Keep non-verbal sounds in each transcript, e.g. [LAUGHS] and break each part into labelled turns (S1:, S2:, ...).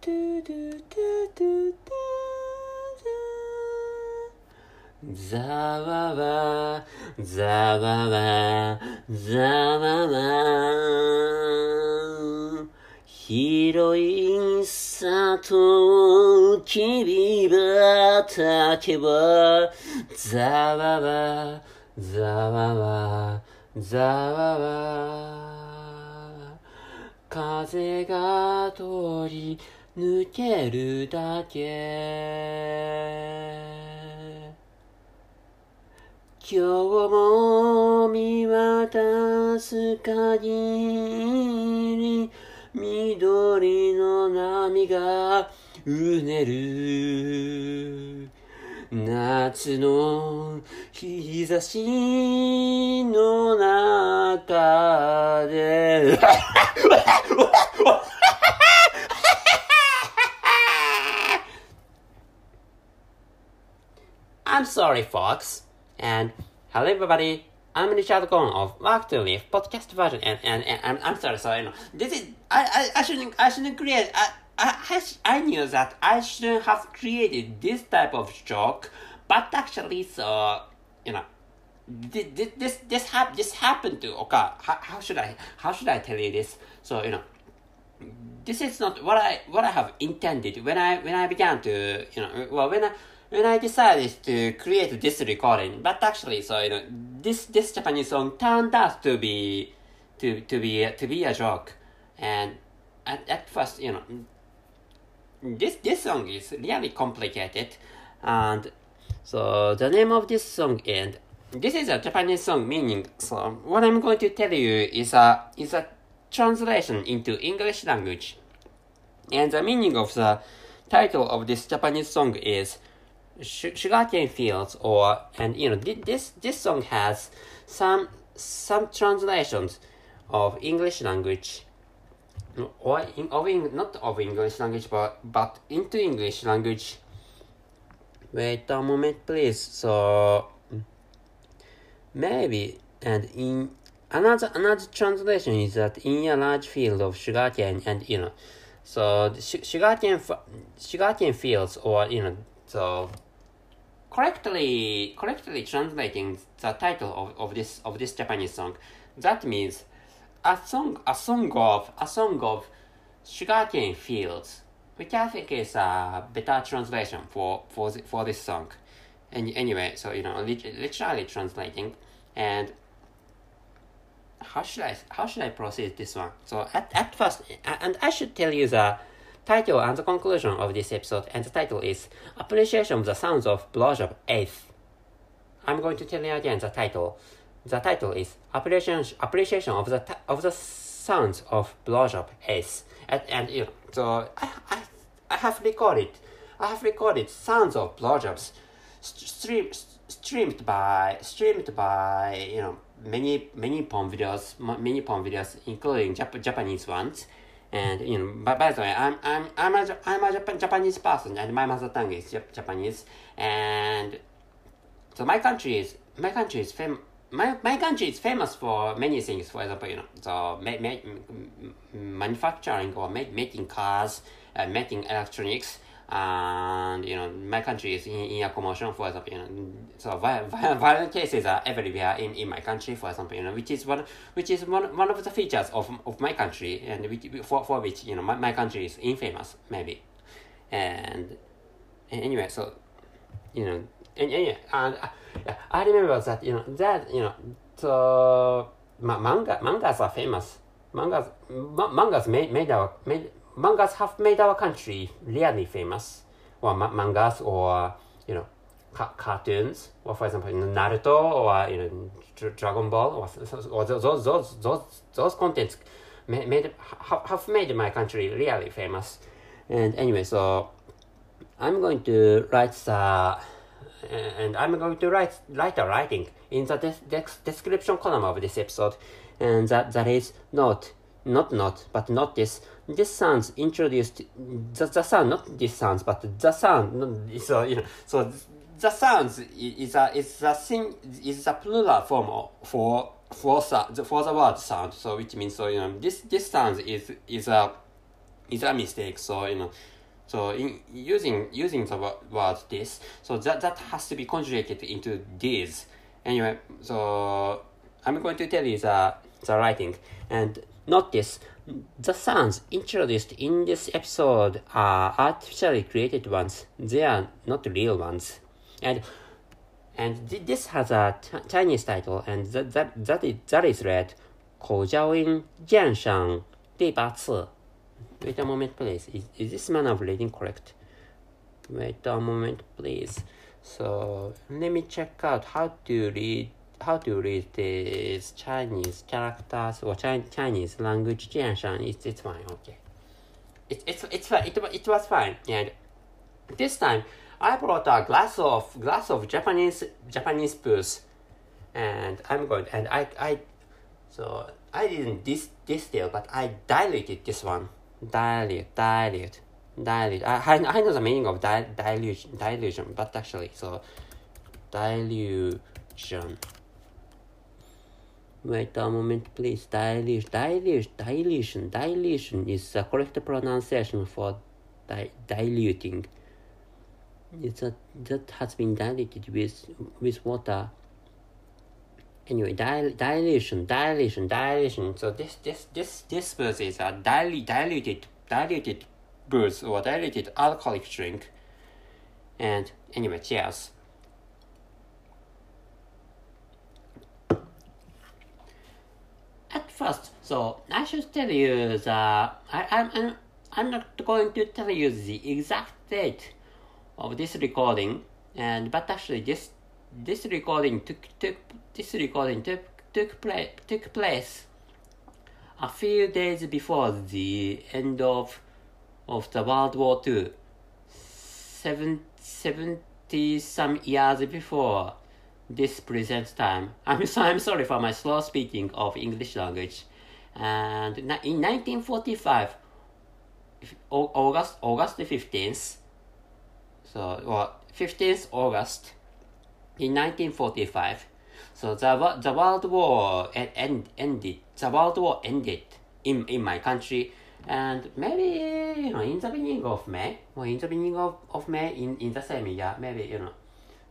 S1: トゥドゥトゥトゥトゥザワワザワワザワワ広い里君けばザワワザワワザワワ風が通り抜けるだけ。今日も見渡す限り緑の波がうねる。夏の日差しの中で。I'm sorry, Fox. And hello, everybody. I'm Richard Gong of Mark to Live podcast version, and, and, and I'm, I'm sorry, sorry. No, this is I, I, I shouldn't I shouldn't create. I, I I knew that I shouldn't have created this type of joke, but actually, so you know, this this this this, hap- this happened to okay. How, how should I how should I tell you this? So you know, this is not what I what I have intended when I when I began to you know well when I when I decided to create this recording. But actually, so you know this this Japanese song turned out to be to to be to be a joke, and at, at first you know this this song is really complicated, and so the name of this song and this is a Japanese song meaning. So what I'm going to tell you is a is a translation into English language. And the meaning of the title of this Japanese song is Sh- Sugarcane Fields or and you know thi- this this song has some some translations of English language or in, of Eng- not of English language but but into English language. Wait a moment please. So maybe and in another another translation is that in a large field of sugarcane and you know so sugarcane sugarcane fields or you know so correctly correctly translating the title of, of this of this Japanese song that means a song a song of a song of sugarcane fields which I think is a better translation for for the, for this song and anyway so you know literally translating and how should I how should I proceed this one? So at, at first, and I should tell you the title and the conclusion of this episode, and the title is Appreciation of the Sounds of Blowjob Eighth. I'm going to tell you again the title. The title is Appreciation Appreciation of the of the Sounds of Blowjob Eighth. And, and you know, so I, I I have recorded I have recorded sounds of blowjobs st- stream, streamed by streamed by you know many many porn videos many porn videos including Jap- Japanese ones and you know by, by the way I'm I'm I'm a, I'm a Japan, Japanese person. And my mother tongue is Jap- Japanese. And so my country is my country is fam- my, my country is famous for many things. For example you know so ma- ma- manufacturing or ma- making cars uh, making electronics and you know my country is in, in a commotion for example you know so vi- vi- violent cases are everywhere in, in my country for example you know which is one which is one, one of the features of, of my country and which, for, for which you know my, my country is infamous maybe. And anyway so you know and, yeah, and uh, I remember that you know that you know so ma- manga mangas are famous. Mangas ma- mangas made, made our made mangas have made our country. Really famous. Or ma- mangas or you know ca- cartoons. Or for example Naruto or you know Dra- Dragon Ball. Or, or those those those those, contents made, have, made my country really famous. And anyway so I'm going to write the and I'm going to write write a writing in the des- des- description column of this episode, and that that is not not not but not this this sounds introduced the, the sound not this sounds but the sound so you know so the sounds is a is a thing is a plural form for for sound for the word sound so which means so you know this this sounds is is a is a mistake. So you know, so in using using the word this, so that that has to be conjugated into this. Anyway, so I'm going to tell you the the writing and Notice the sounds introduced in this episode are artificially created ones. They are not real ones. And and this has a Chinese title, and that that that is, that is read Kou Jianshang Di Wait a moment, please. Is, is this manner of reading correct? Wait a moment, please. So let me check out how to read how to read these Chinese characters or Chinese language 鉴赏 it's, it's fine, okay. It, it's, it's fine, it, it was fine. And this time, I brought a glass of glass of Japanese Japanese booze, and I'm going and I I so I didn't dis distill, but I diluted this one dilute, dilute, dilute. I, I know the meaning of di dilution, dilution, but actually, so dilution. Wait a moment, please. Dilution, dilution, dilution, dilution is the correct pronunciation for di diluting. It's a, that has been diluted with with water. Anyway, dil dilation, dilation, dilation. So this this this this booze is a dil diluted diluted booze or diluted alcoholic drink. And anyway, cheers. At first, so I should tell you that I, I'm, I'm, I'm not going to tell you the exact date of this recording, and but actually this this recording took took this recording took took place took place a few days before the end of of the World War II. Seven, 70 some years before this present time. I'm, [LAUGHS] so, I'm sorry for my slow speaking of English language. And in 1945, August August 15th, so well, 15th August in 1945, so the, the World War end, ended. The World War ended in, in my country. And maybe, you know, in the beginning of May, or in the beginning of, of May, in, in the same year, maybe, you know,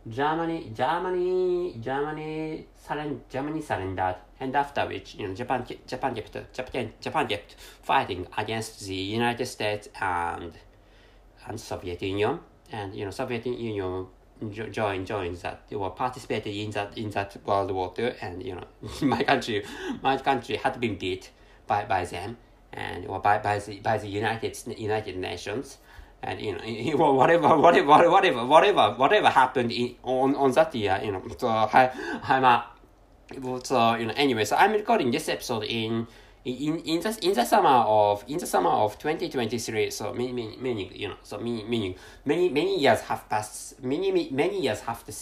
S1: Germany, Germany, Germany, surrend, Germany surrendered, and after which, you know, Japan, Japan kept, Japan, Japan kept fighting against the United States and, and Soviet Union, and, you know, Soviet Union join join that or participated in that in that World War II, and you know [LAUGHS] my country my country had been beat by by them. And or by by the by the United United Nations. And [LAUGHS] you know, whatever, whatever, whatever, whatever, whatever happened in, on on that year, you know. So I, I'm a, so you know. Anyway, so I'm recording this episode in in in the in the summer of in the summer of 2023 so many many many you know so many many many many years have passed many many many years have to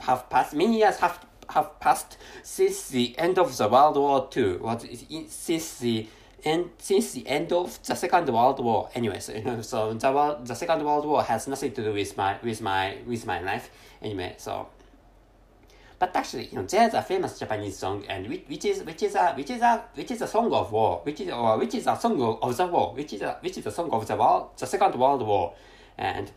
S1: have passed many years have have passed since the end of the world war ii what since the end since the end of the second world war anyway so you know so the world the second world war has nothing to do with my with my with my life anyway so but actually, you know, there's a famous Japanese song, and which, which is which is a which is a which is a song of war, which is or which is a song of the war, which is a which is a song of the war, the Second World War, and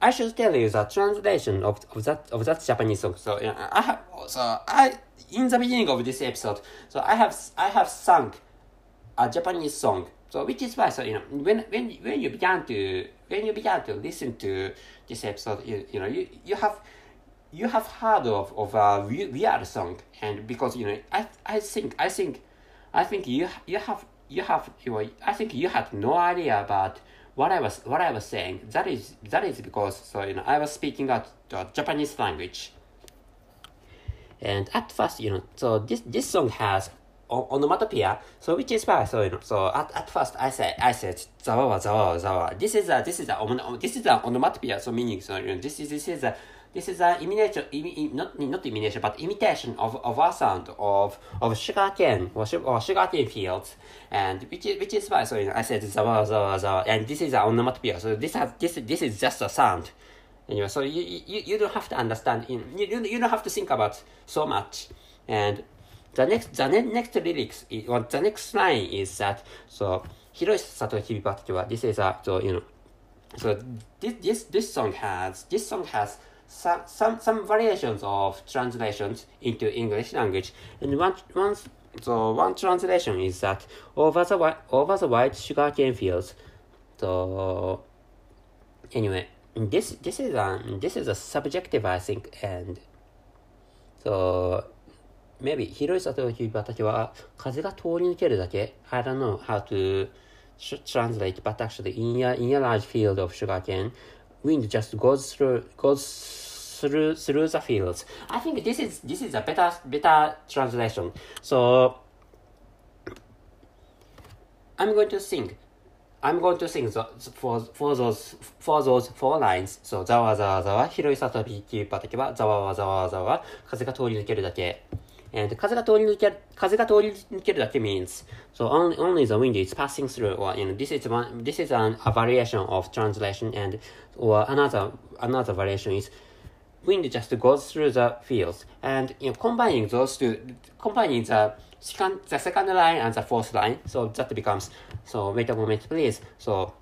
S1: I should tell you the translation of, of that of that Japanese song. So you know, I have so I in the beginning of this episode, so I have I have sung a Japanese song. So which is why so you know when when when you began to when you began to listen to this episode, you, you know you you have you have heard of, of a weird song. And because you know I, I think I think I think you you have you have you I think you had no idea about what I was what I was saying. That is that is because so you know I was speaking out the Japanese language. And at first you know so this this song has onomatopoeia so which is why so you know so at, at first I said I said zawa zawa zawa this is a this is a on, this is a onomatopoeia so meaning so you know this is this is a this is an imitation, imi, not, not imitation, but imitation of, of a sound of, of sugarcane or, or sugarcane fields. And which is, which is why, so you know, I said zawa, zawa, zawa, and this is an onomatopoeia. So this has, this, this is just a sound. Anyway, so you, you, you don't have to understand, you, you, you don't have to think about so much. And the next, the next lyrics, is, or the next line is that, so, Hiroshi Sato Kibibatachi this is a, so, you know, so this, this, this song has, this song has some, some, some variations of translations into English language. And one, one, so one translation is that over the, over the white sugarcane fields. So, anyway, this, this is a, this is a subjective, I think, and so, maybe 広い里を畑は風が通り抜けるだけ I don't know how to tr- translate but actually in a, in a large field of sugarcane wind just goes through goes through through the fields I think this is this is a better better translation so I'm going to sing I'm going to sing the, for, for those for those four lines. So ざわざわざわ、広い里びき畑は、ざわわざわざわ、風が通り抜けるだけ。And 風が通り抜ける、風が通り抜けるだけ means, so only, only the wind is passing through, or, you know, this is one, this is an, a variation of translation, and, or another, another variation is, wind just goes through the fields. And you know, combining those two, combining the second, the second line and the fourth line, so that becomes, so wait a moment please. So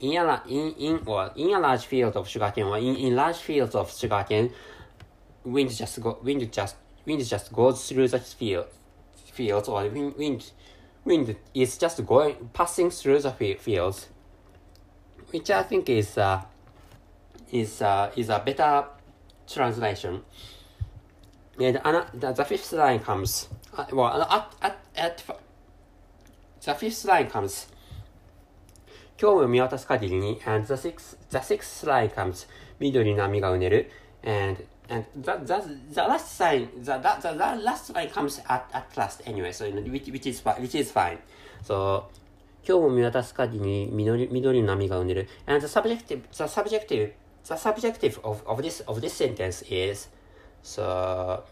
S1: in a, la- in, in, or in a large field of sugarcane, or in, in large fields of sugarcane, wind just go, wind just, wind just goes through the field, fields, or wind, wind, wind is just going, passing through the fi- fields, which I think is, uh, is, uh, is a better translation. And ana- the, the fifth line comes, uh, well, at, at, at, the fifth line comes, 今日を見渡す限りに、and the sixth, the sixth line comes, 緑の波がうねる、and, and the, the, the last line, the, the, the, the last line comes at, at last anyway, so, you know, which, which is, fi- which is fine. So, 今日も見渡す限りに緑緑の波がうねる。And the subjective, the subjective, the subjective of, of this, of this sentence is, so,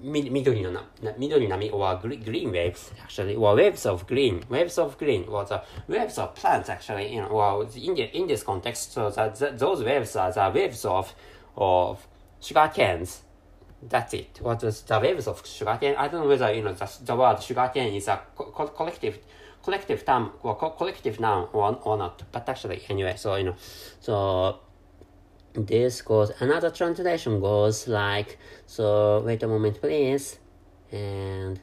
S1: み緑のな、な緑の波 or green, green waves actually, or waves of green, waves of green, or the waves of plants actually, you know, well, in, the, in this context, so that, that those waves are the waves of, of sugar canes. That's it. What is the waves of sugar cane? I don't know whether you know the, the word sugar cane is a co- co- collective collective term or co- collective noun or, or not. But actually, anyway, so you know, so this goes another translation goes like so. Wait a moment, please, and.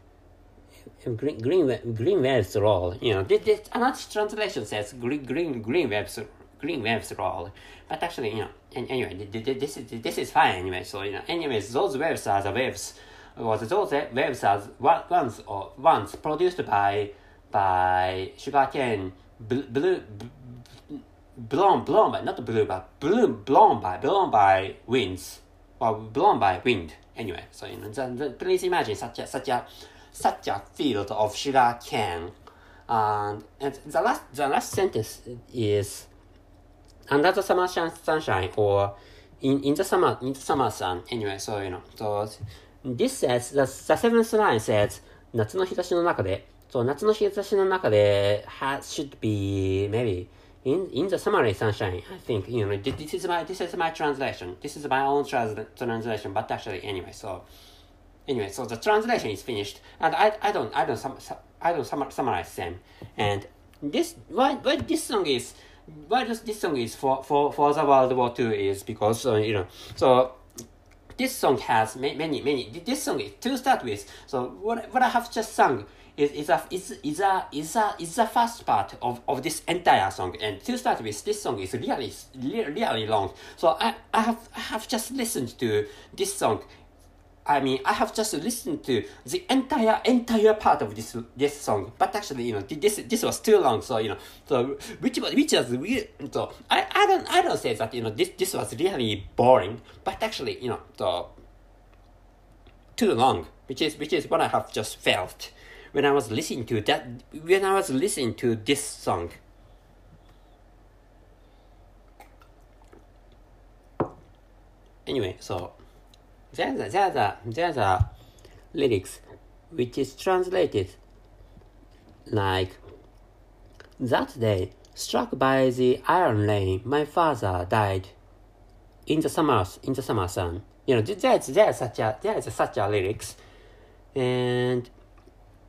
S1: Green, green, green waves roll. You know, this, this, another translation says green, green, green waves, green waves roll. But actually, you know, and anyway, th- th- this is this is fine anyway. So you know, anyways, those waves are the waves. Well, those waves are ones or once produced by by sugarcane bl- blue. b- Blown, blown by not blue, but blue blown by, blown by winds, or blown by wind. Anyway, so you know, the, the, please imagine such a such a such a field of sugar cane. And, and the last the last sentence is under the summer sun- sunshine or in, in the summer in the summer sun. Anyway, so you know, so this says the, the seventh line says 夏の日差しの中で、そう夏の日差しの中で has should be maybe in in the summer sunshine. I think you know this, is my this is my translation. This is my own trans- translation, but actually anyway, so anyway, so the translation is finished, and I, I don't I don't sum, I don't sum, summarize them. And this why why this song is why does this song is for for for the World War Two is because uh, you know so this song has ma- many many this song is to start with. So what what I have just sung is is a is is a is a is the first part of, of this entire song. And to start with, this song is really really, really long. So I I have I have just listened to this song I mean, I have just listened to the entire entire part of this this song, but actually, you know, this this was too long. So you know, so which was which was weird. So I, I don't I don't say that you know this this was really boring, but actually, you know, so too long, which is which is what I have just felt when I was listening to that when I was listening to this song. Anyway, so there's a, there's a, there's a lyrics which is translated like that day struck by the iron rain my father died. In the summer in the summer sun. You know there's there's such a there's such a lyrics. And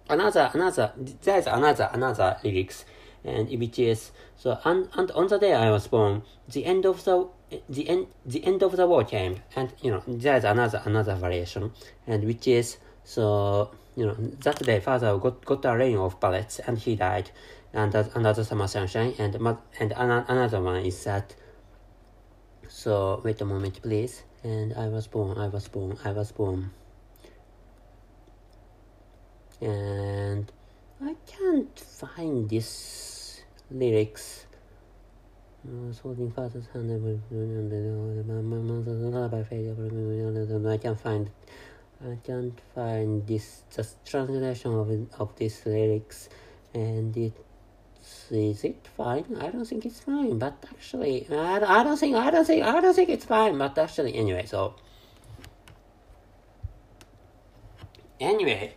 S1: another another there's another another lyrics. And which is so and, and on the day I was born, the end of the the end the end of the war came, and you know there's another another variation, and which is so you know that day father got got a rain of bullets and he died, and that another summer sunshine, and and another one is that. So wait a moment, please. And I was born. I was born. I was born. And I can't find this lyrics. Holding father's hand I can't find I can't find this just translation of of these lyrics and it is it fine? I don't think it's fine, but actually I, I don't think I don't think I don't think it's fine, but actually anyway so anyway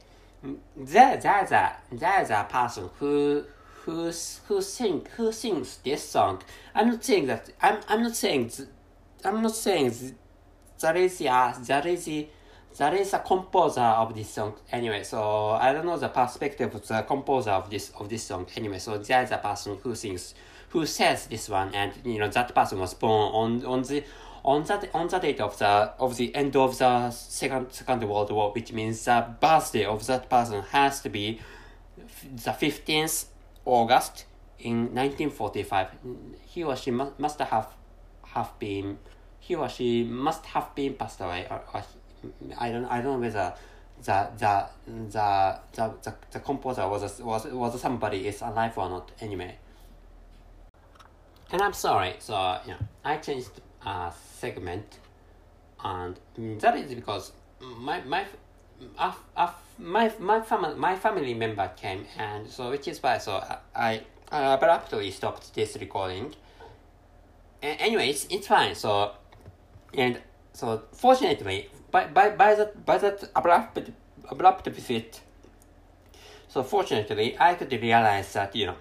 S1: there there's a there's a person who who who sing who sings this song. I'm not saying that I'm I'm not saying I'm not saying that is yeah that is that is a composer of this song anyway. So I don't know the perspective of the composer of this of this song anyway. So there's a person who sings who says this one, and you know that person was born on on the on that on the date of the of the end of the second second world war, which means the birthday of that person has to be the fifteenth August in 1945. He or she mu- must have have been he or she must have been passed away or, or I don't I don't know whether the the the the, the, the composer was a, was was somebody is alive or not anyway. And I'm sorry, so yeah, I changed a segment, and that is because my my uh, uh, my my family my family member came and so which is why so I, I abruptly stopped this recording. And anyway, it's, it's fine. So and so fortunately by by by that by that abrupt abrupt visit. So fortunately, I could realize that you know.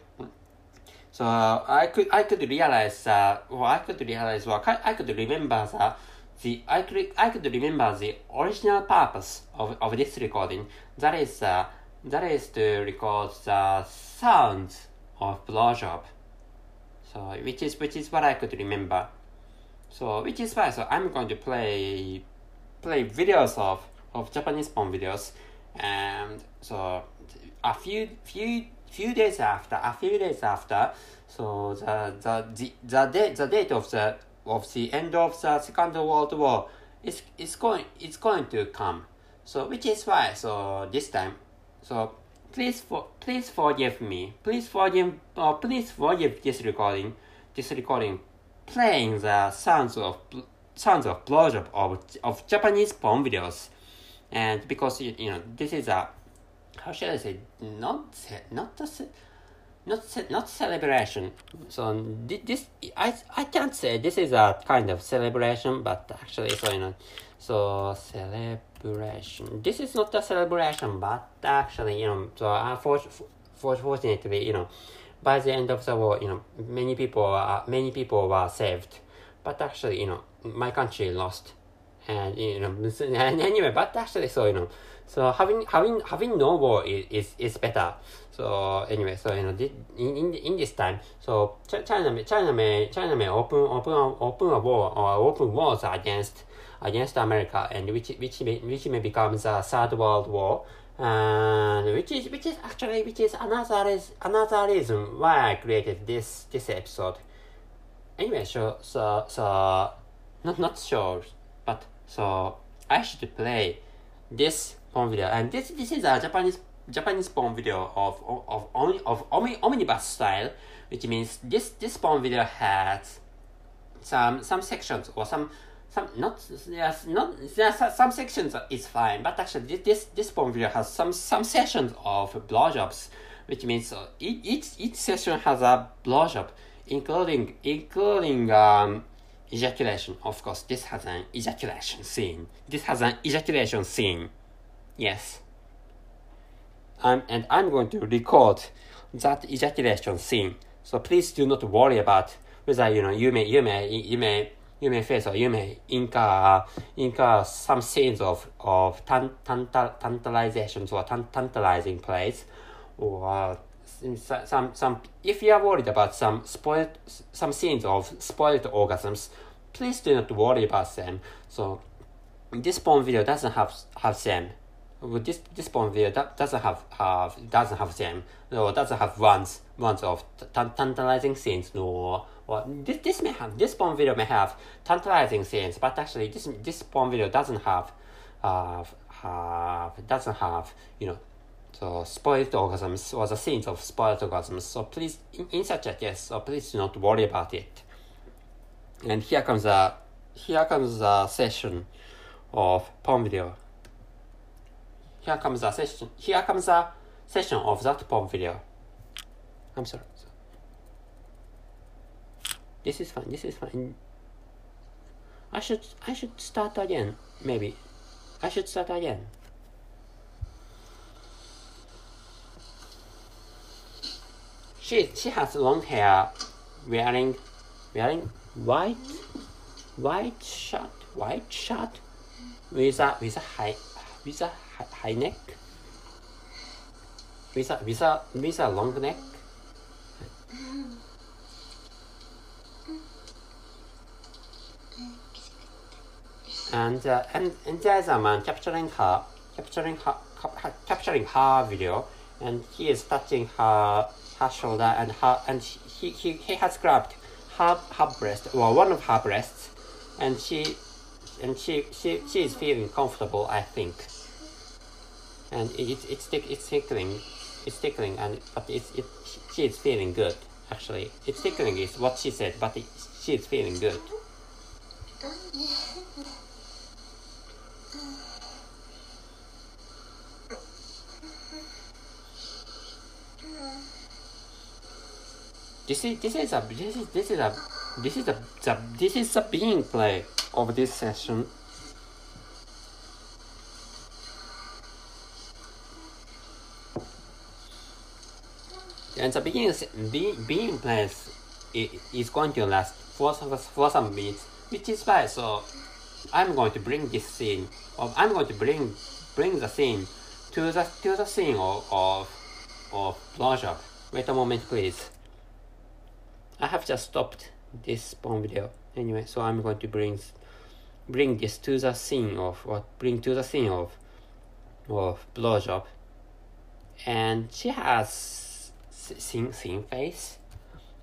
S1: So I could I could realize uh, well I could realize well I could remember that the I could I could remember the original purpose of, of this recording. That is uh, that is to record the sounds of blowjob. So which is which is what I could remember. So which is why so I'm going to play play videos of of Japanese porn videos, and so a few few few days after a few days after, so the the the the date the date of the of the end of the Second World War is is going it's going to come. So which is why so this time so please for please forgive me. Please forgive uh, please forgive this recording this recording playing the sounds of sounds of blowjob of of Japanese porn videos. And because you, you know this is a how should I say not not a not not celebration. So this I I can't say this is a kind of celebration, but actually so you know so celebration. This is not a celebration, but actually you know so uh, for, for fortunately you know by the end of the war you know many people uh, many people were saved, but actually you know my country lost, and you know and anyway but actually so you know so having having having no war is is, is better. So anyway, so you know, in in, in this time, so China may China may China may open open open a war or open wars against against America, and which which may which may become the third world war, and which is which is actually which is another is another reason why I created this this episode. Anyway, so so so not not sure, but so I should play this porn video, and this this is a Japanese Japanese porn video of of of, of omni, omnibus style, which means this this porn video has some some sections or some some not yes not yes, some sections is fine, but actually this this porn video has some some sessions of blowjobs, which means uh, each each session has a blowjob, including including um ejaculation. Of course, this has an ejaculation scene. This has an ejaculation scene. Yes. I'm, and I'm going to record that ejaculation scene. So please do not worry about whether you know you may you may you may you may face or you may incur incur some scenes of of tant, tant, tantalizations or tant, tantalizing plays or some some if you are worried about some spoiled some scenes of spoiled orgasms, please do not worry about them. So this porn video doesn't have have them. This this porn video that doesn't have have doesn't have them. No, doesn't have ones ones of tantalizing scenes. No, well, this this may have this porn video may have tantalizing scenes, but actually this this porn video doesn't have uh, have doesn't have you know so uh, spoiled orgasms or the scenes of spoiled orgasms. So please, in, in such a case, so please do not worry about it. And here comes a here comes a session of porn video. Here comes a session. Here comes a session of that porn video. I'm sorry. This is fine. This is fine. I should I should start again. Maybe I should start again. She she has long hair, wearing wearing white white shirt white shirt with a with a high with a high neck with a with a with a long neck. And, uh, and and there's a man capturing her capturing her capturing her video and he is touching her her shoulder and her and he, he, he has grabbed her, her breast or one of her breasts and she and she, she she is feeling comfortable I think. And it, it's tick, it's tickling it's tickling and but it's it she is feeling good actually. It's tickling is what she said but it, she is feeling good [LAUGHS] This is this is a this is this is a this is a the, this is the being play of this session. And the beginning be, being plays is going to last for some for some minutes, which is why so I'm going to bring this scene or I'm going to bring bring the scene to the to the scene of of, of. Wait a moment please. I have just stopped this porn video. Anyway so I'm going to bring bring this to the scene of or bring to the scene of of blowjob. And she has thin thin face.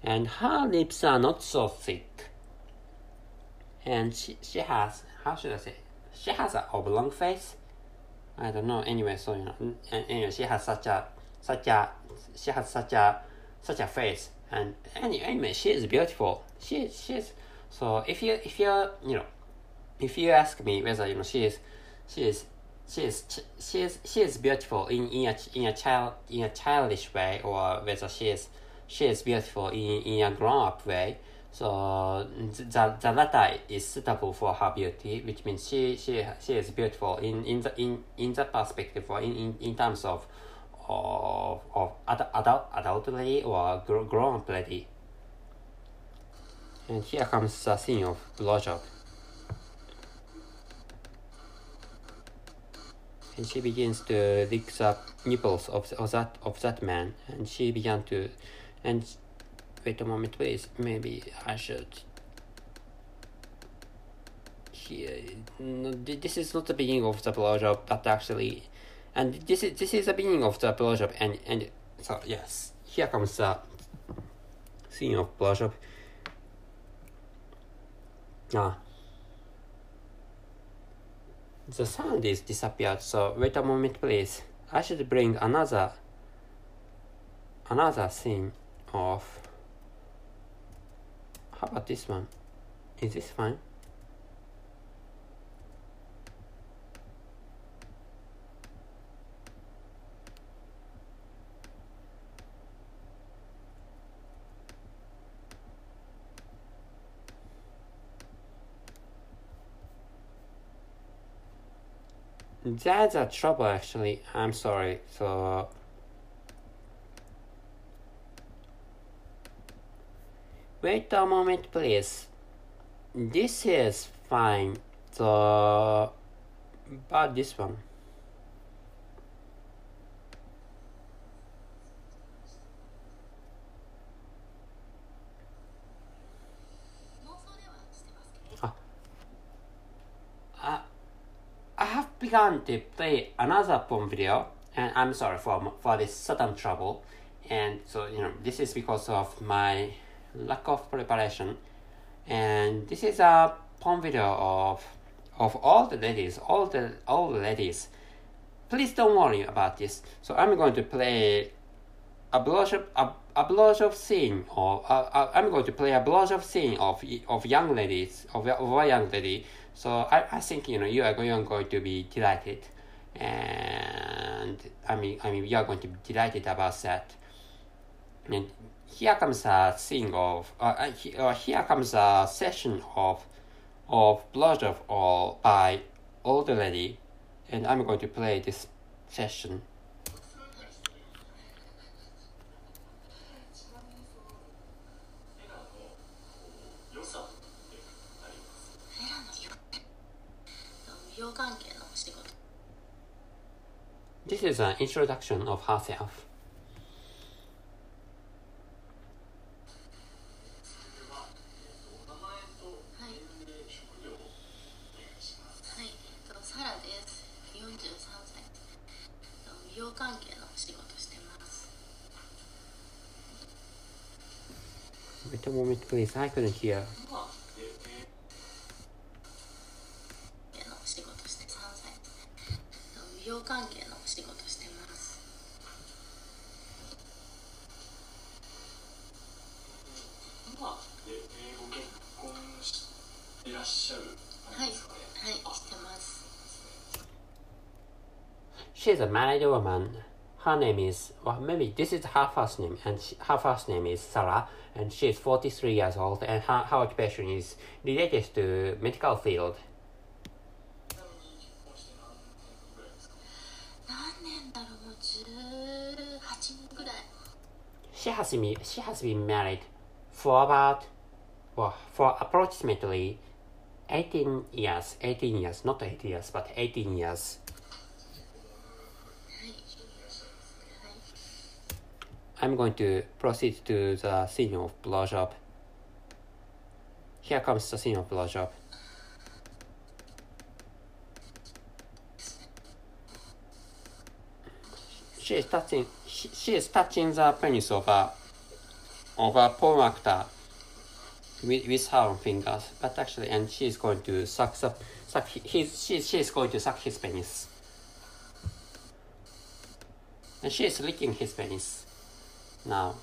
S1: And her lips are not so thick. And she, she has how should I say? She has an oblong face. I don't know. Anyway so you know anyway she has such a such a she has such a such a face and any anyway she is beautiful. She she's so if you if you you know if you ask me whether you know she is she is she is she is she is beautiful in in a in a child in a childish way or whether she is she is beautiful in in a grown up way. So the, the latter is suitable for her beauty which means she she she is beautiful in in the in in the perspective or in in, in terms of of, of adult, adult, lady or grown up lady. And here comes the scene of blowjob. And she begins to lick the nipples of, of that of that man, and she began to, and wait a moment, please. Maybe I should. Here, no, this is not the beginning of the blowjob, but actually and this is this is the beginning of the blowjob and and so yes here comes the scene of blowjob ah. The sound is disappeared so wait a moment please. I should bring another another scene of how about this one? Is this fine That's a trouble actually. I'm sorry. So wait a moment please. This is fine. So but this one. Began to play another porn video, and I'm sorry for for this sudden trouble, and so you know this is because of my lack of preparation, and this is a porn video of of all the ladies, all the all the ladies. Please don't worry about this. So I'm going to play a blowjob a, a of scene or uh, I'm going to play a blowjob scene of of young ladies of, of a young lady. So I, I think you know you are going, going to be delighted, and I mean I mean you are going to be delighted about that. And here comes a thing of uh, uh, here comes a session of of Blood of All by older lady, and I'm going to play this session.
S2: 事してます
S1: Wait a moment, please. I couldn't hear. manager woman. Her name is, well, maybe this is her first name, and she, her first name is Sarah, and she is 43 years old, and her, her occupation is related to medical field. She has, been, she has been married for about, well, for approximately 18 years, 18 years, not 8 years, but 18 years. I'm going to proceed to the scene of blowjob. Here comes the scene of blowjob. She is touching. She, she is touching the penis of a of a porn actor with, with her own fingers, but actually, and she is going to suck suck, suck his. She she is going to suck his penis, and she is licking his penis now.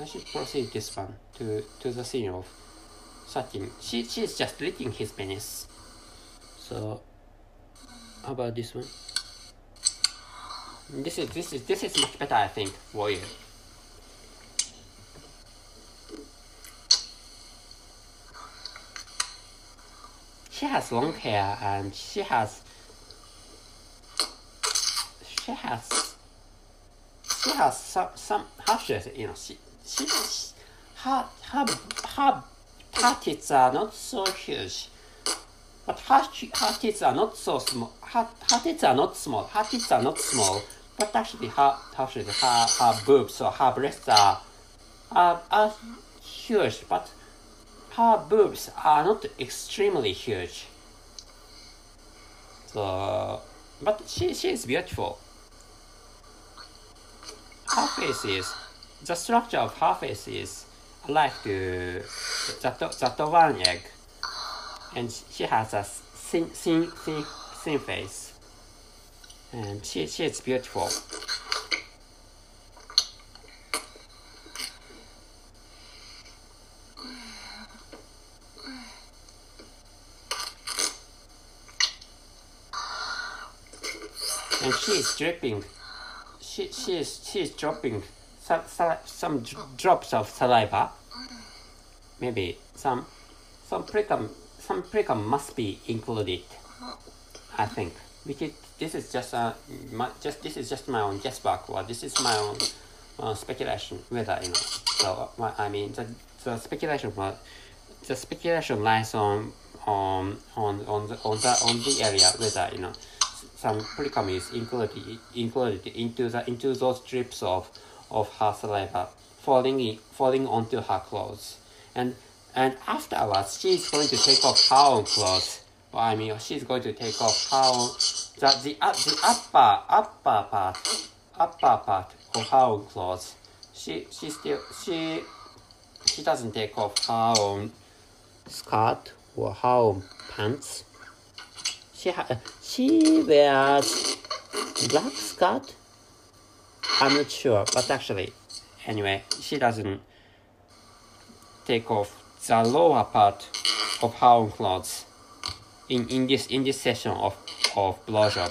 S1: I should proceed this one to, to the scene of sucking. She she's just licking his penis. So how about this one? This is this is this is much better I think for you. She has long hair and she has she has she has some some how should I say you know she she, she her her her tits are not so huge but her her tits are not so small her, her tits are not small her tits are not small but actually her how should I say her her boobs or her breasts are are, are huge but her boobs are not extremely huge. So but she she is beautiful her face is the structure of her face is like the, that that one egg, and she has a thin thin thin thin face, and she she is beautiful. And she is dripping she she is she is dropping some some dr- drops of saliva. Maybe some some precum some precum must be included. I think. Is this is just uh my, just this is just my own guesswork or this is my own uh, speculation whether you know. So I mean the the speculation was the speculation lies on on on on the on the on the area whether you know some precum is included included into the into those drips of of her saliva falling in, falling onto her clothes and and afterwards she is going to take off her own clothes Well, I mean, she's going to take off how the the, up the upper upper part upper part of her own clothes. She she still she she doesn't take off her own skirt or her own pants. She ha- she wears black skirt. I'm not sure, but actually, anyway, she doesn't take off the lower part of her own clothes in, in this in this session of of blowjob.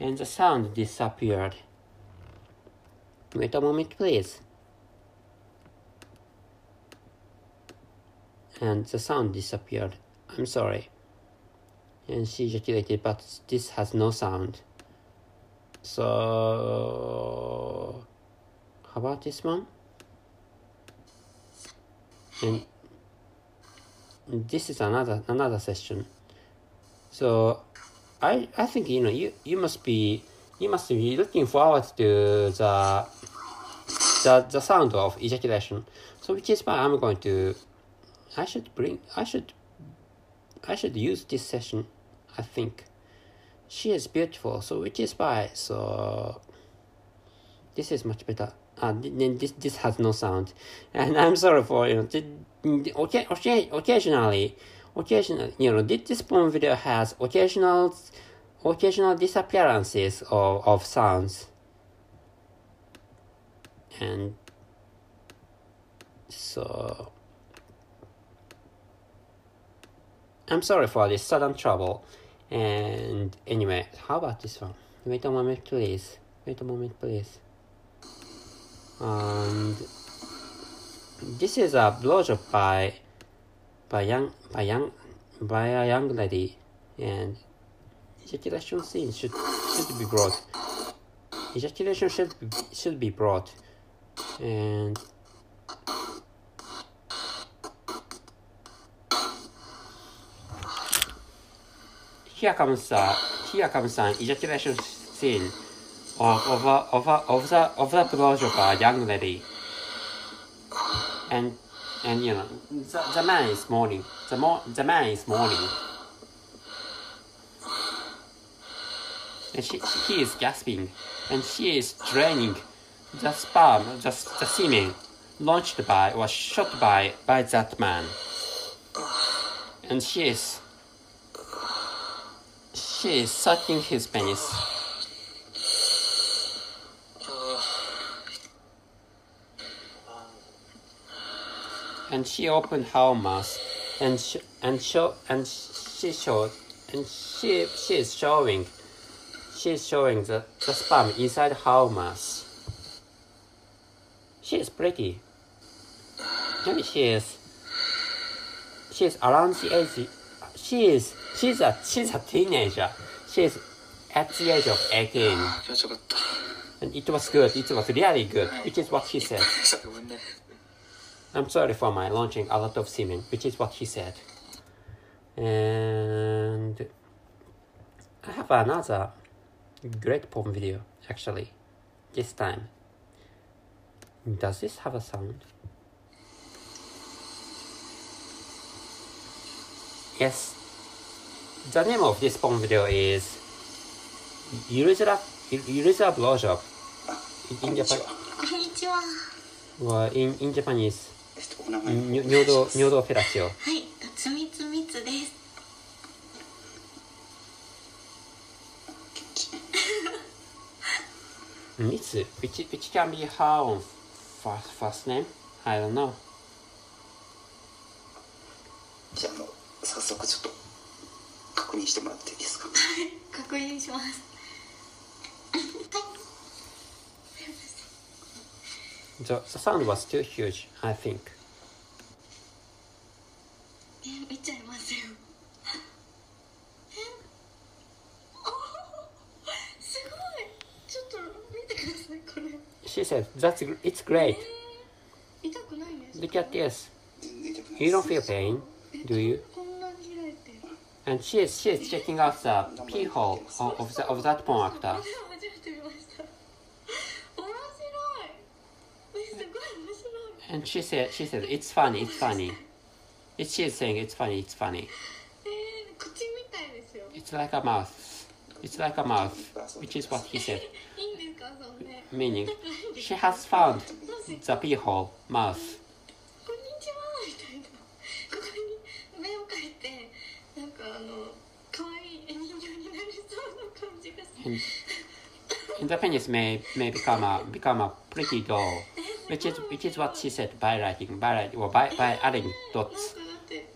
S1: And the sound disappeared. Wait a moment, please. And the sound disappeared. I'm sorry. And she ejaculated, but this has no sound. So, how about this one? And this is another another session. So, I I think you know you you must be you must be looking forward to the the the sound of ejaculation. So, which is why I'm going to. I should bring. I should. I should use this session. I think she is beautiful so which is why so this is much better uh, then this this has no sound [LAUGHS] and i'm sorry for you know okay, okay, occasionally occasionally you know this porn video has occasional occasional disappearances of, of sounds and so i'm sorry for this sudden trouble and anyway, how about this one? Wait a moment, please. Wait a moment, please. And this is a blowjob by by young by young by a young lady, and ejaculation scene should should be brought. Ejaculation should should be brought, and here comes an ejaculation scene of of of a, of the of the blowjob a young lady, and and you know the, the man is mourning. The mo- the man is mourning. And she, he is gasping, and she is draining the sperm, the, the semen launched by or shot by by that man. And she is she is sucking his penis. And she opened her mouth, and sh- and show and she showed, and she she is showing, she is showing the, the sperm inside her mouth. She is pretty. I she is. She is around the age. She is. She's a. She's a teenager. She is at the age of 18. And it was good. It was really good, which is what she said. I'm sorry for my launching a lot of semen, which is what she said. And I have another great poem video actually, this time. Does this have a sound? Yes. The name of this porn video is Yurizura Yurizura Blowjob. In, in Japan. Well, in, in Japanese. Nudo Nudo Operatio. Mitsu, which, which can be harmful. First, first name? I don't know.
S3: じゃああの早速ちょっと確認してもらっていいですか
S2: 確認します。はい。
S1: The, the sound was too huge, I think. That's it's great. Look at this. You don't feel pain, do you? And she is she is checking out the keyhole of, of, the, of that porn actor. And she said she said it's funny, it's funny. It, she is saying it's funny, it's funny. It's like a mouth. It's like a mouth, which is what he said. Meaning, she has found the beehole mouse. mouth. and the penis may, may become a become a pretty doll, which is which is what she said by writing by writing, or by, by adding dots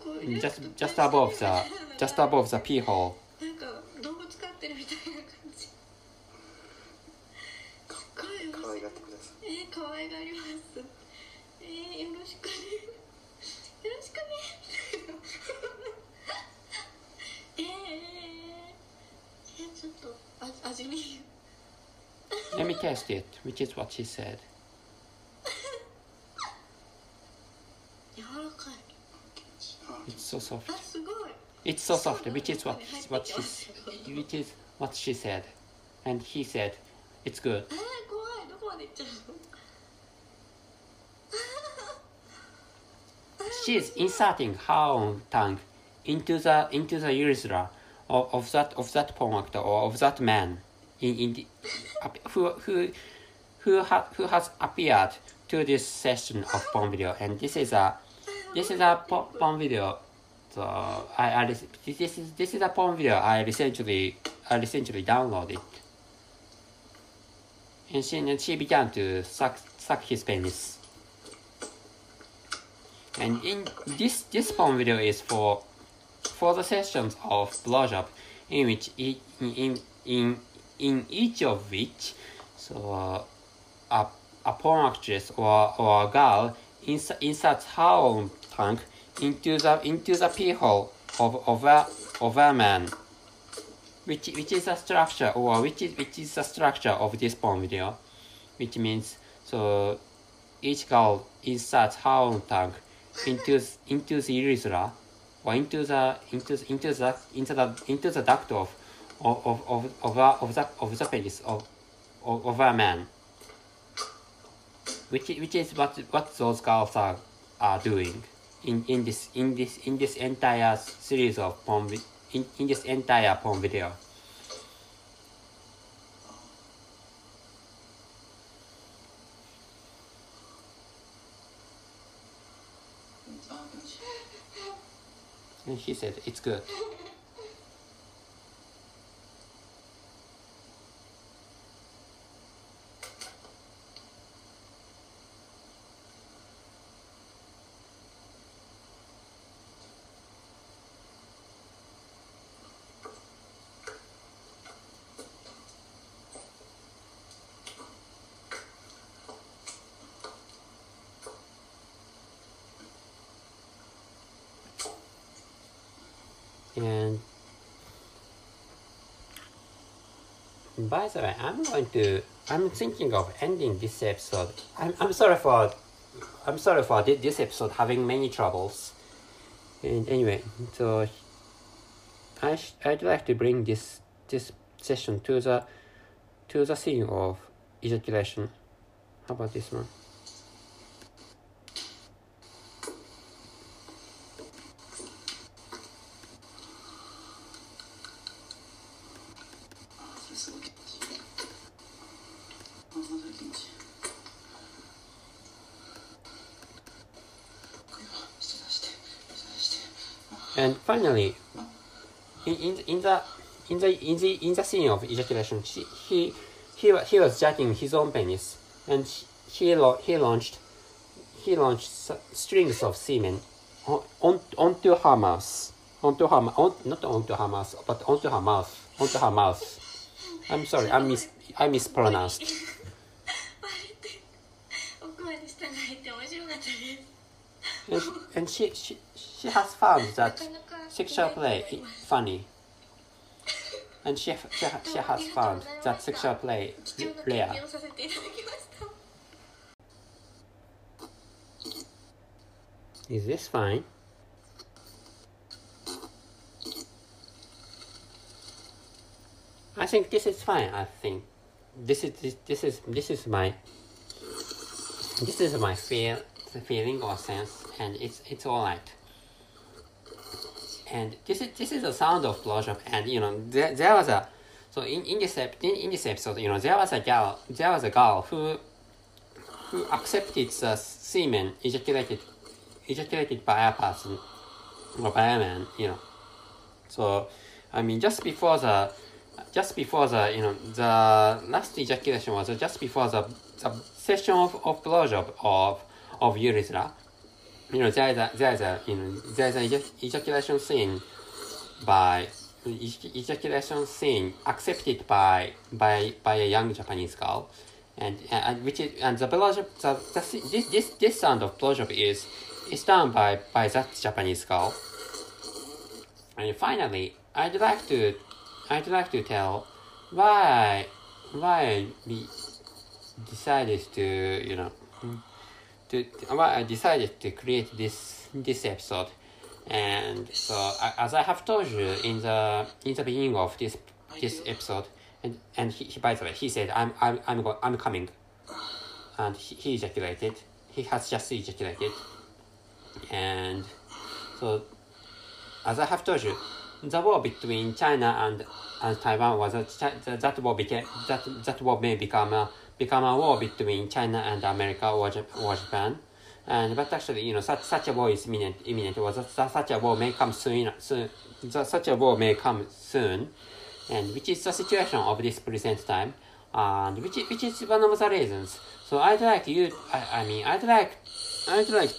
S2: mm,
S1: just just above the just above the pee hole.
S2: えー、可愛がりますえー、よろしくねよろしくねえー、えー、ちょっとあ味見
S1: Let me test it, which is what she said.
S2: 柔らかい
S1: It's so soft.
S2: あすごい
S1: It's so soft, which is what what she which is what she said, and he said, it's good.
S2: えー、怖いどこまで行っちゃうの
S1: She is inserting her own tongue into the into the urethra of, of that of that porn actor or of that man in, in the, who who who, ha, who has appeared to this session of porn video and this is a this is a po- porn video so I, I this is this is a porn video I recently I recently downloaded. And she, and she began to suck suck his penis and in this this porn video is for for the sessions of blowjob in which in in in each of which so uh, a, a porn actress or, or a girl ins- inserts her own tongue into the into the pee hole of, of a of a man. Which which is a structure or which is which is the structure of this porn video. Which means so each girl inserts her own tongue into into the urethra or into the uh, into into the uh, into the uh, into the duct of of of of, of the of the penis of, of of a man. Which which is what what those girls are are doing in in this in this in this entire series of porn in, in this entire porn video and he said it's good And by the way, I'm going to. I'm thinking of ending this episode. I'm, I'm sorry for. I'm sorry for thi- this episode having many troubles. And anyway, so I I'd like to bring this this session to the to the scene of ejaculation. How about this one? And finally, in, in, the in the in the in the scene of ejaculation, he he he, he was jacking his own penis, and he he launched he launched strings of semen on, on onto her mouth, onto her on, not onto her mouth, but onto her mouth, onto her mouth. I'm sorry, I mis I mispronounced. [LAUGHS] and, and she, she she has found that [LAUGHS] sexual play funny. And she, she, she has found that sexual play rare. Is this fine? I think this is fine. I think this is this, this is this is my this is my feel feeling or sense, and it's it's all right. And this is this is the sound of blowjob, and you know there, there was a so in in this in, in this episode, you know there was a girl there was a girl who who accepted the semen ejaculated ejaculated by a person or by a man, you know. So I mean just before the just before the you know the last ejaculation was just before the, the session of, of blowjob of of urethra. You know there is a there is a you know there is an ejac- ejaculation scene by ejaculation scene accepted by by by a young Japanese girl, and and which is and the blowjob the, the this this this sound of blowjob is is done by by that Japanese girl. And finally, I'd like to I'd like to tell why why we decided to you know to uh, why I decided to create this this episode. And so as I have told you in the in the beginning of this this episode, and and he, he by the way he said I'm I'm I'm go, I'm coming, and he, he ejaculated. He has just ejaculated, and so as I have told you, the war between China and, and Taiwan was a, that war became that that war may become a become a war between China and America or, or Japan. And but actually, you know, such such a war is imminent. Imminent. Or such, a war may come soon. Soon. Such a war may come soon, and which is the situation of this present time, and which which is one of the reasons. So I'd like you. I, I mean, I'd like, I'd like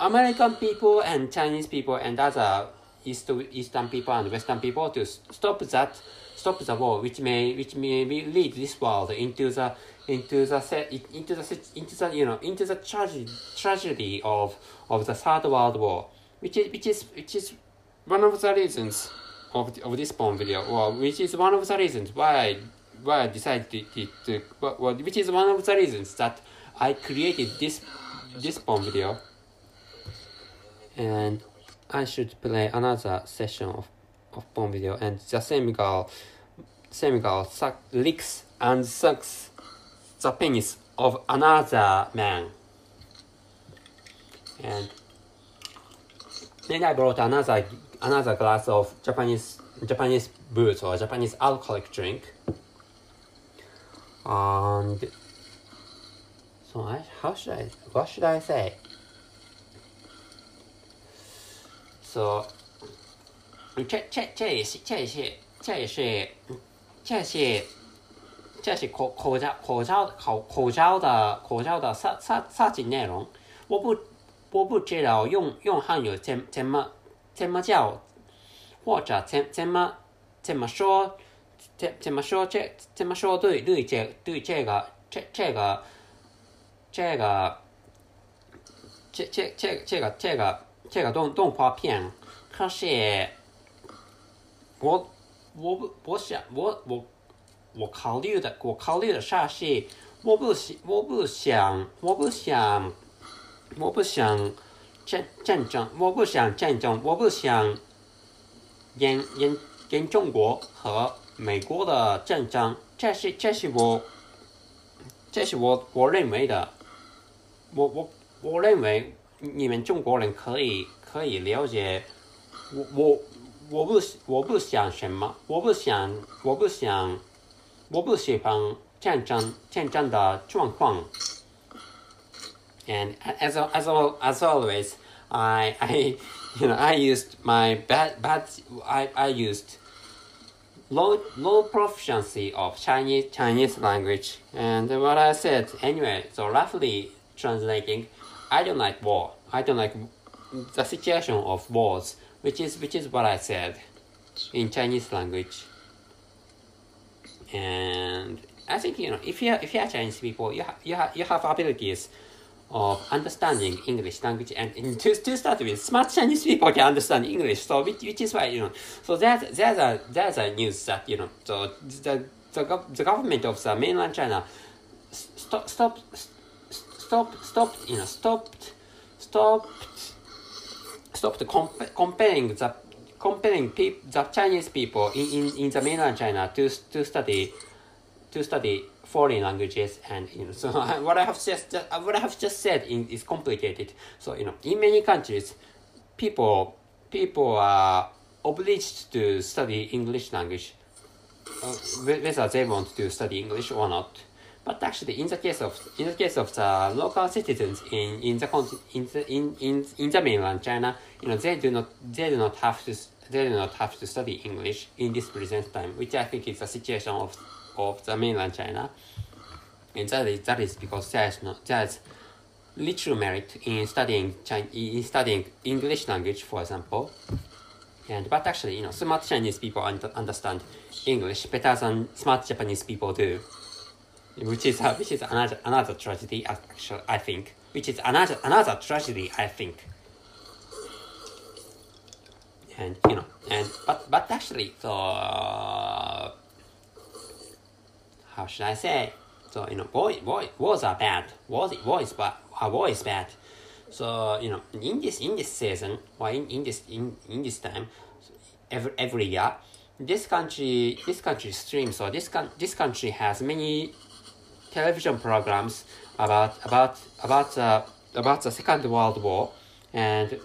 S1: American people and Chinese people and other East, Eastern people and Western people to stop that, stop the war, which may which may lead this world into the into the into the into the you know into the tragedy tragedy of of the third world war, which is which is which is one of the reasons of the, of this porn video, or which is one of the reasons why why I decided to, to, well, which is one of the reasons that I created this this porn video. And I should play another session of, of porn video and the same girl same girl suck, licks and sucks the penis of another man. And then I brought another another glass of Japanese Japanese booze or Japanese alcoholic drink. And so I how should I what should I say so 这这这也是这也是这也是这是这是口口罩口罩口口罩的口罩的设设设计内容，我不我不知道用用汉语怎怎么怎么叫，或者怎怎么怎么说怎怎么说这怎么说对对这对这个这这个这个这这这这个这个这个这个动动画片，可是我我不我想我我我考虑的我考虑的啥是我不想我不想我不想我不想战战争我不想战争我不想演演演中国和美国的战争，这是这是我这是我我认为的，我我我认为你们中国人可以可以了解我我我不我不想什么，我不想我不想我不喜欢战争战争的状况。And as al- as al- as always, I I you know I used my bad bad I I used low low proficiency of Chinese Chinese language and what I said anyway. So roughly translating, I don't like war. I don't like the situation of wars, which is which is what I said in Chinese language. And I think you know if you if you are Chinese people, you ha- you have you have abilities of understanding English language and in, to, to start with, smart Chinese people can understand English. So which, which is why you know so there's there's a there's a news that you know so the the, the government of the mainland China stop stop stop stopped stopped, you know stopped stopped stopped comp- comparing the comparing the Chinese people in, in, in the mainland China to to study to study foreign languages and you know [LAUGHS] so what I have just what I have just said in, is complicated. So you know in many countries, people people are obliged to study English language, uh, whether they want to study English or not. But actually, in the case of in the case of the local citizens in in the in the, in, in in the mainland China, you know they do not they do not have to they do not have to study English in this present time, which I think is the situation of of the mainland China, and that is that is because there is no there is little merit in studying Chinese, in studying English language, for example. And but actually, you know, smart Chinese people un understand English better than smart Japanese people do, which is uh, which is another another tragedy. Actually, I think, which is another another tragedy. I think. And you know, and but but actually, so uh, how should I say? So you know, boy, boy, wars are bad. Wars, war is bad. War is bad. So you know, in this in this season or in, in this in, in this time, every every year, this country this country streams. So this con- this country has many television programs about about about uh, about the Second World War, and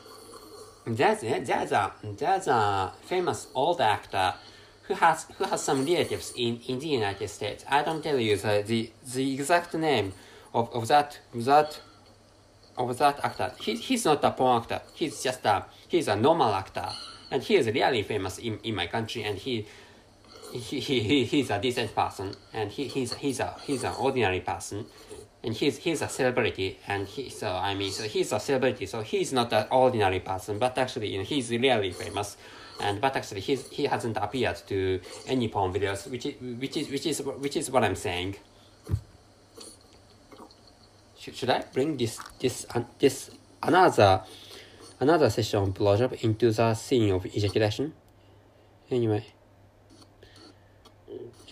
S1: there's there's a there's a famous old actor who has who has some relatives in, in the United States. I don't tell you the the, the exact name of, of that of that of that actor. He, he's not a porn actor. He's just a he's a normal actor, and he is really famous in, in my country. And he he, he he's a decent person, and he, he's he's a he's an ordinary person, and he's he's a celebrity, and he so I mean so he's a celebrity, so he's not an ordinary person, but actually you know he's really famous and but actually he's, he hasn't appeared to any porn videos, which is which is which is which is what I'm saying. Should, should I bring this this uh, this another another session of blowjob into the scene of ejaculation? Anyway,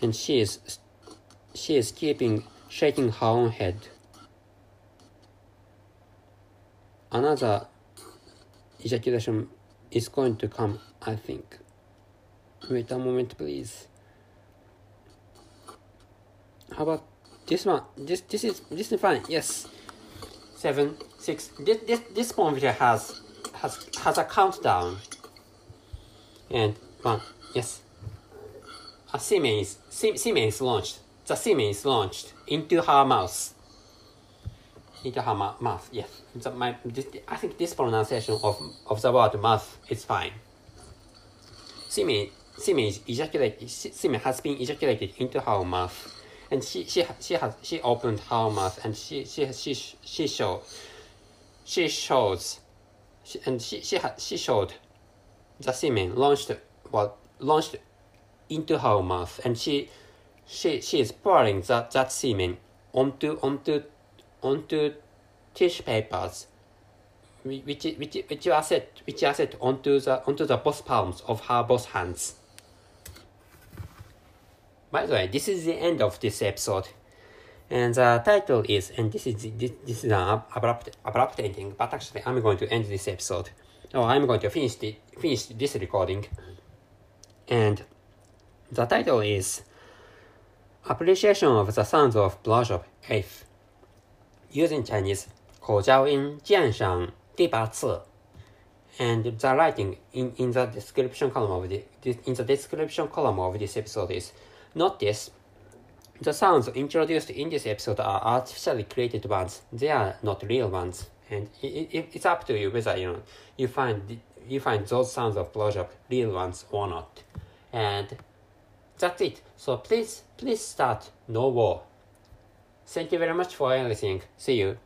S1: and she is she is keeping shaking her own head. Another ejaculation is going to come I think. Wait a moment, please. How about this one? This this is this is fine. Yes. Seven, six. This this this porn video has has has a countdown. And one. Yes. A semen is semen is launched. The semen is launched into her mouth. Into her mouth. Yes. The, my this, I think this pronunciation of of the word mouth is fine semen, semen is ejaculated, semen has been ejaculated into her mouth, and she she she has she opened her mouth and she she she she showed she shows she, and she she had she showed the semen launched well launched into her mouth and she she she is pouring that that semen onto onto onto tissue papers which which which are set which are set onto the onto the both palms of her both hands. By the way, this is the end of this episode, and the title is and this is this, this is an abrupt abrupt ending. But actually, I'm going to end this episode. Oh, I'm going to finish the finish this recording, and the title is Appreciation of the Sounds of Bishop F. Using Chinese, Kojiaoin Jianshan Dibatsu. And the writing in, in the description column of the in the description column of this episode is notice the sounds introduced in this episode are artificially created ones. They are not real ones, and it, it, it's up to you whether you know, you find you find those sounds of blowjob real ones or not. And that's it. So please please start. No war. Thank you very much for everything. See you